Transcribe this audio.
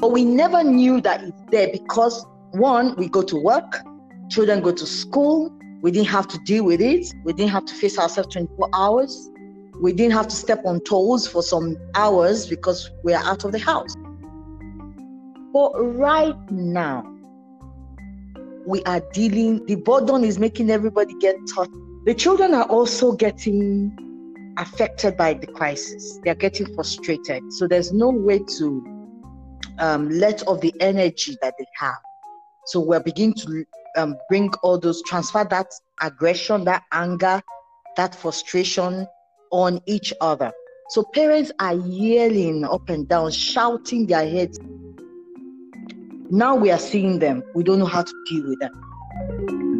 But we never knew that it's there because one, we go to work, children go to school, we didn't have to deal with it, we didn't have to face ourselves 24 hours, we didn't have to step on toes for some hours because we're out of the house. But right now, we are dealing, the burden is making everybody get taught. The children are also getting affected by the crisis. They're getting frustrated. So there's no way to um, let of the energy that they have. So we're beginning to um, bring all those, transfer that aggression, that anger, that frustration on each other. So parents are yelling up and down, shouting their heads. Now we are seeing them. We don't know how to deal with them.